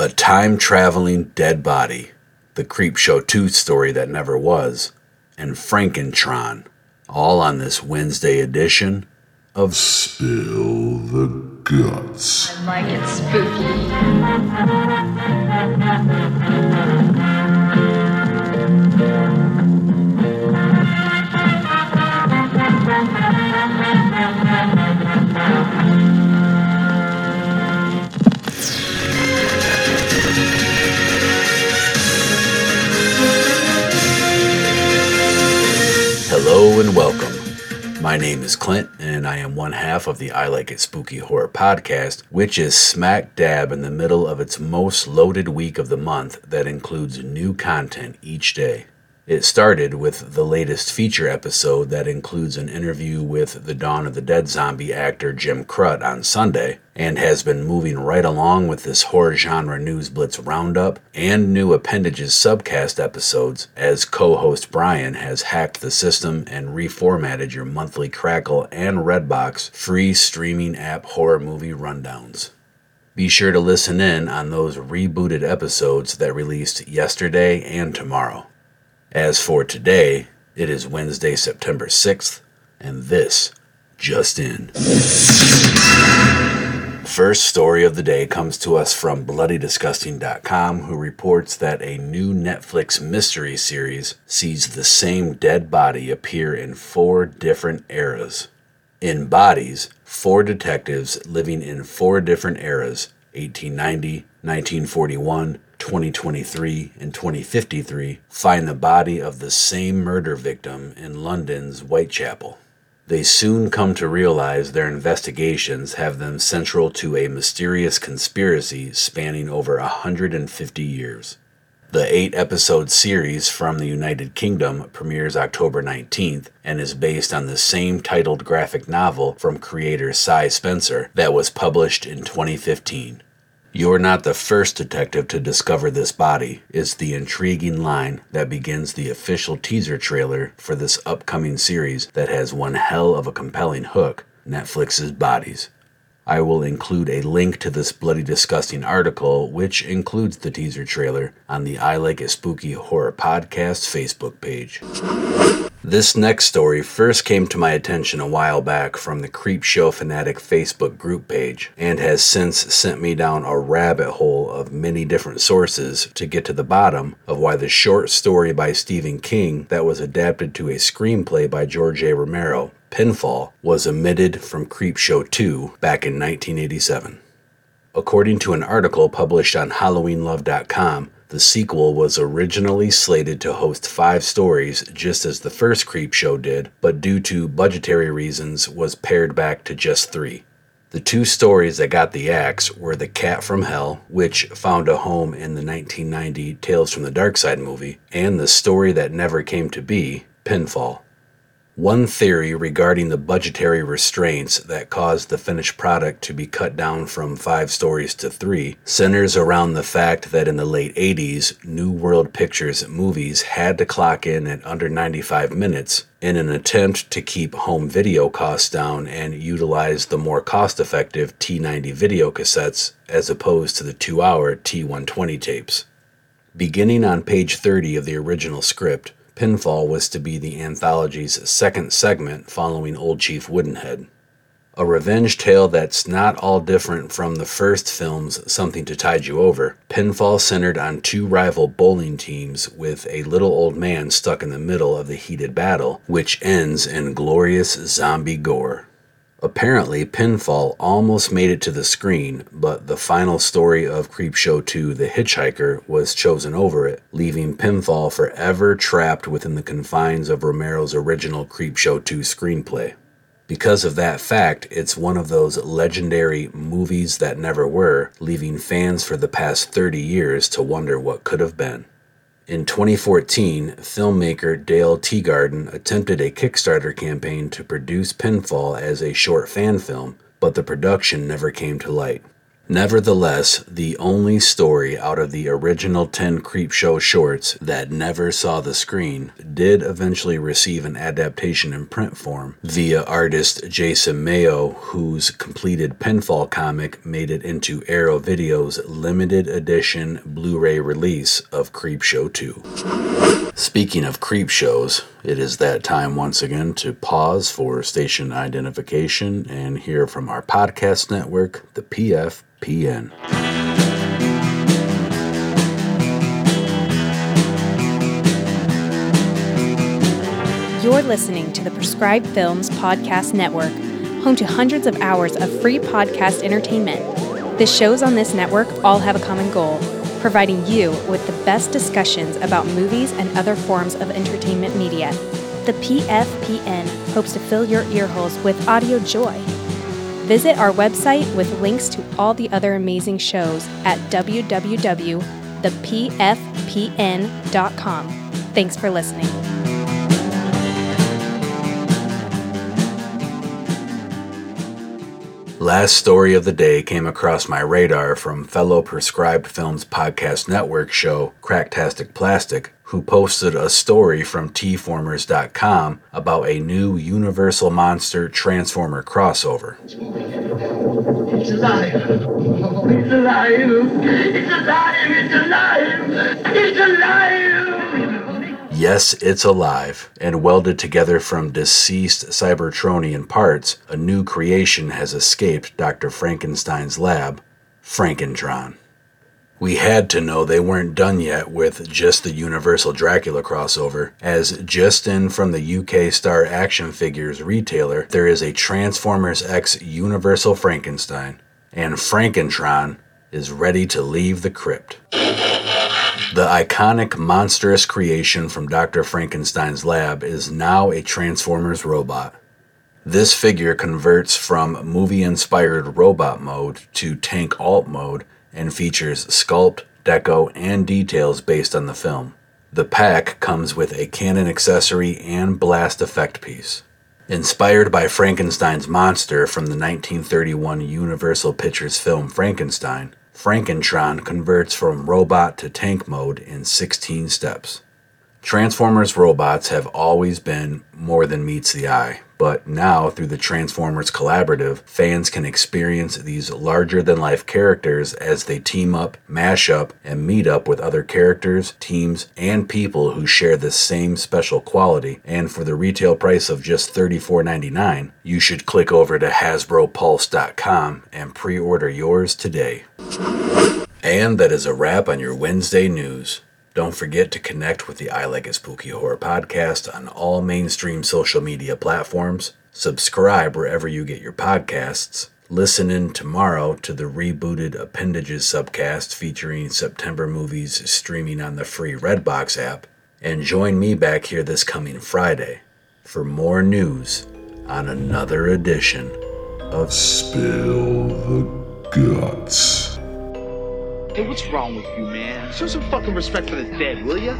A time traveling dead body, the Creepshow 2 story that never was, and Frankentron, all on this Wednesday edition of Spill the Guts. I like it spooky. My name is Clint, and I am one half of the I Like It Spooky Horror podcast, which is smack dab in the middle of its most loaded week of the month that includes new content each day. It started with the latest feature episode that includes an interview with the Dawn of the Dead zombie actor Jim Krut on Sunday, and has been moving right along with this horror genre news blitz roundup and new appendages subcast episodes as co-host Brian has hacked the system and reformatted your monthly Crackle and Redbox free streaming app horror movie rundowns. Be sure to listen in on those rebooted episodes that released yesterday and tomorrow. As for today, it is Wednesday, September 6th, and this just in. First story of the day comes to us from BloodyDisgusting.com, who reports that a new Netflix mystery series sees the same dead body appear in four different eras. In Bodies, four detectives living in four different eras 1890, 1941, 2023, and 2053 find the body of the same murder victim in London's Whitechapel. They soon come to realize their investigations have them central to a mysterious conspiracy spanning over 150 years. The eight episode series from the United Kingdom premieres October 19th and is based on the same titled graphic novel from creator Si Spencer that was published in 2015. You're not the first detective to discover this body, is the intriguing line that begins the official teaser trailer for this upcoming series that has one hell of a compelling hook Netflix's Bodies. I will include a link to this bloody disgusting article, which includes the teaser trailer, on the I Like It Spooky Horror Podcast Facebook page. This next story first came to my attention a while back from the Creepshow Fanatic Facebook group page and has since sent me down a rabbit hole of many different sources to get to the bottom of why the short story by Stephen King that was adapted to a screenplay by George A. Romero, Pinfall, was omitted from Creepshow 2 back in 1987. According to an article published on HalloweenLove.com, the sequel was originally slated to host five stories, just as the first Creepshow did, but due to budgetary reasons was pared back to just three. The two stories that got the axe were The Cat from Hell, which found a home in the 1990 Tales from the Dark Side movie, and the story that never came to be, Pinfall. One theory regarding the budgetary restraints that caused the finished product to be cut down from five stories to three centers around the fact that in the late 80s, New World Pictures movies had to clock in at under 95 minutes in an attempt to keep home video costs down and utilize the more cost effective T90 video cassettes as opposed to the two hour T120 tapes. Beginning on page 30 of the original script, Pinfall was to be the anthology's second segment following Old Chief Woodenhead. A revenge tale that's not all different from the first film's Something to Tide You Over, Pinfall centered on two rival bowling teams with a little old man stuck in the middle of the heated battle, which ends in glorious zombie gore. Apparently, Pinfall almost made it to the screen, but the final story of Creepshow 2 The Hitchhiker was chosen over it, leaving Pinfall forever trapped within the confines of Romero's original Creepshow 2 screenplay. Because of that fact, it's one of those legendary movies that never were, leaving fans for the past 30 years to wonder what could have been. In 2014, filmmaker Dale Teagarden attempted a Kickstarter campaign to produce Pinfall as a short fan film, but the production never came to light. Nevertheless, the only story out of the original 10 Creepshow shorts that never saw the screen did eventually receive an adaptation in print form via artist Jason Mayoh, whose completed pinfall comic made it into Arrow Video's limited edition Blu ray release of Creepshow 2. Speaking of Creepshows, it is that time once again to pause for station identification and hear from our podcast network, the PFPN. You're listening to the Prescribed Films Podcast Network, home to hundreds of hours of free podcast entertainment. The shows on this network all have a common goal providing you with the best discussions about movies and other forms of entertainment media. The PFPN hopes to fill your earholes with audio joy. Visit our website with links to all the other amazing shows at www.thepfpn.com. Thanks for listening. Last story of the day came across my radar from fellow Prescribed Films Podcast Network show Cracktastic Plastic, who posted a story from tformers.com about a new Universal Monster Transformer crossover. It's alive. It's alive. It's alive. It's alive. It's alive. Yes, it's alive, and welded together from deceased Cybertronian parts, a new creation has escaped Dr. Frankenstein's lab, Frankentron. We had to know they weren't done yet with just the Universal Dracula crossover, as just in from the UK Star Action Figures retailer, there is a Transformers X Universal Frankenstein, and Frankentron is ready to leave the crypt. The iconic monstrous creation from Dr. Frankenstein's lab is now a Transformers robot. This figure converts from movie inspired robot mode to tank alt mode and features sculpt, deco, and details based on the film. The pack comes with a cannon accessory and blast effect piece. Inspired by Frankenstein's monster from the 1931 Universal Pictures film Frankenstein, Frankentron converts from robot to tank mode in 16 steps. Transformers robots have always been more than meets the eye, but now through the Transformers Collaborative, fans can experience these larger than life characters as they team up, mash up, and meet up with other characters, teams, and people who share the same special quality. And for the retail price of just $34.99, you should click over to HasbroPulse.com and pre order yours today. And that is a wrap on your Wednesday news. Don't forget to connect with the I Like It Spooky Horror podcast on all mainstream social media platforms. Subscribe wherever you get your podcasts. Listen in tomorrow to the rebooted Appendages subcast featuring September movies streaming on the free Redbox app. And join me back here this coming Friday for more news on another edition of Spill the guts. Hey, what's wrong with you, man? Show some fucking respect for the dead, will ya?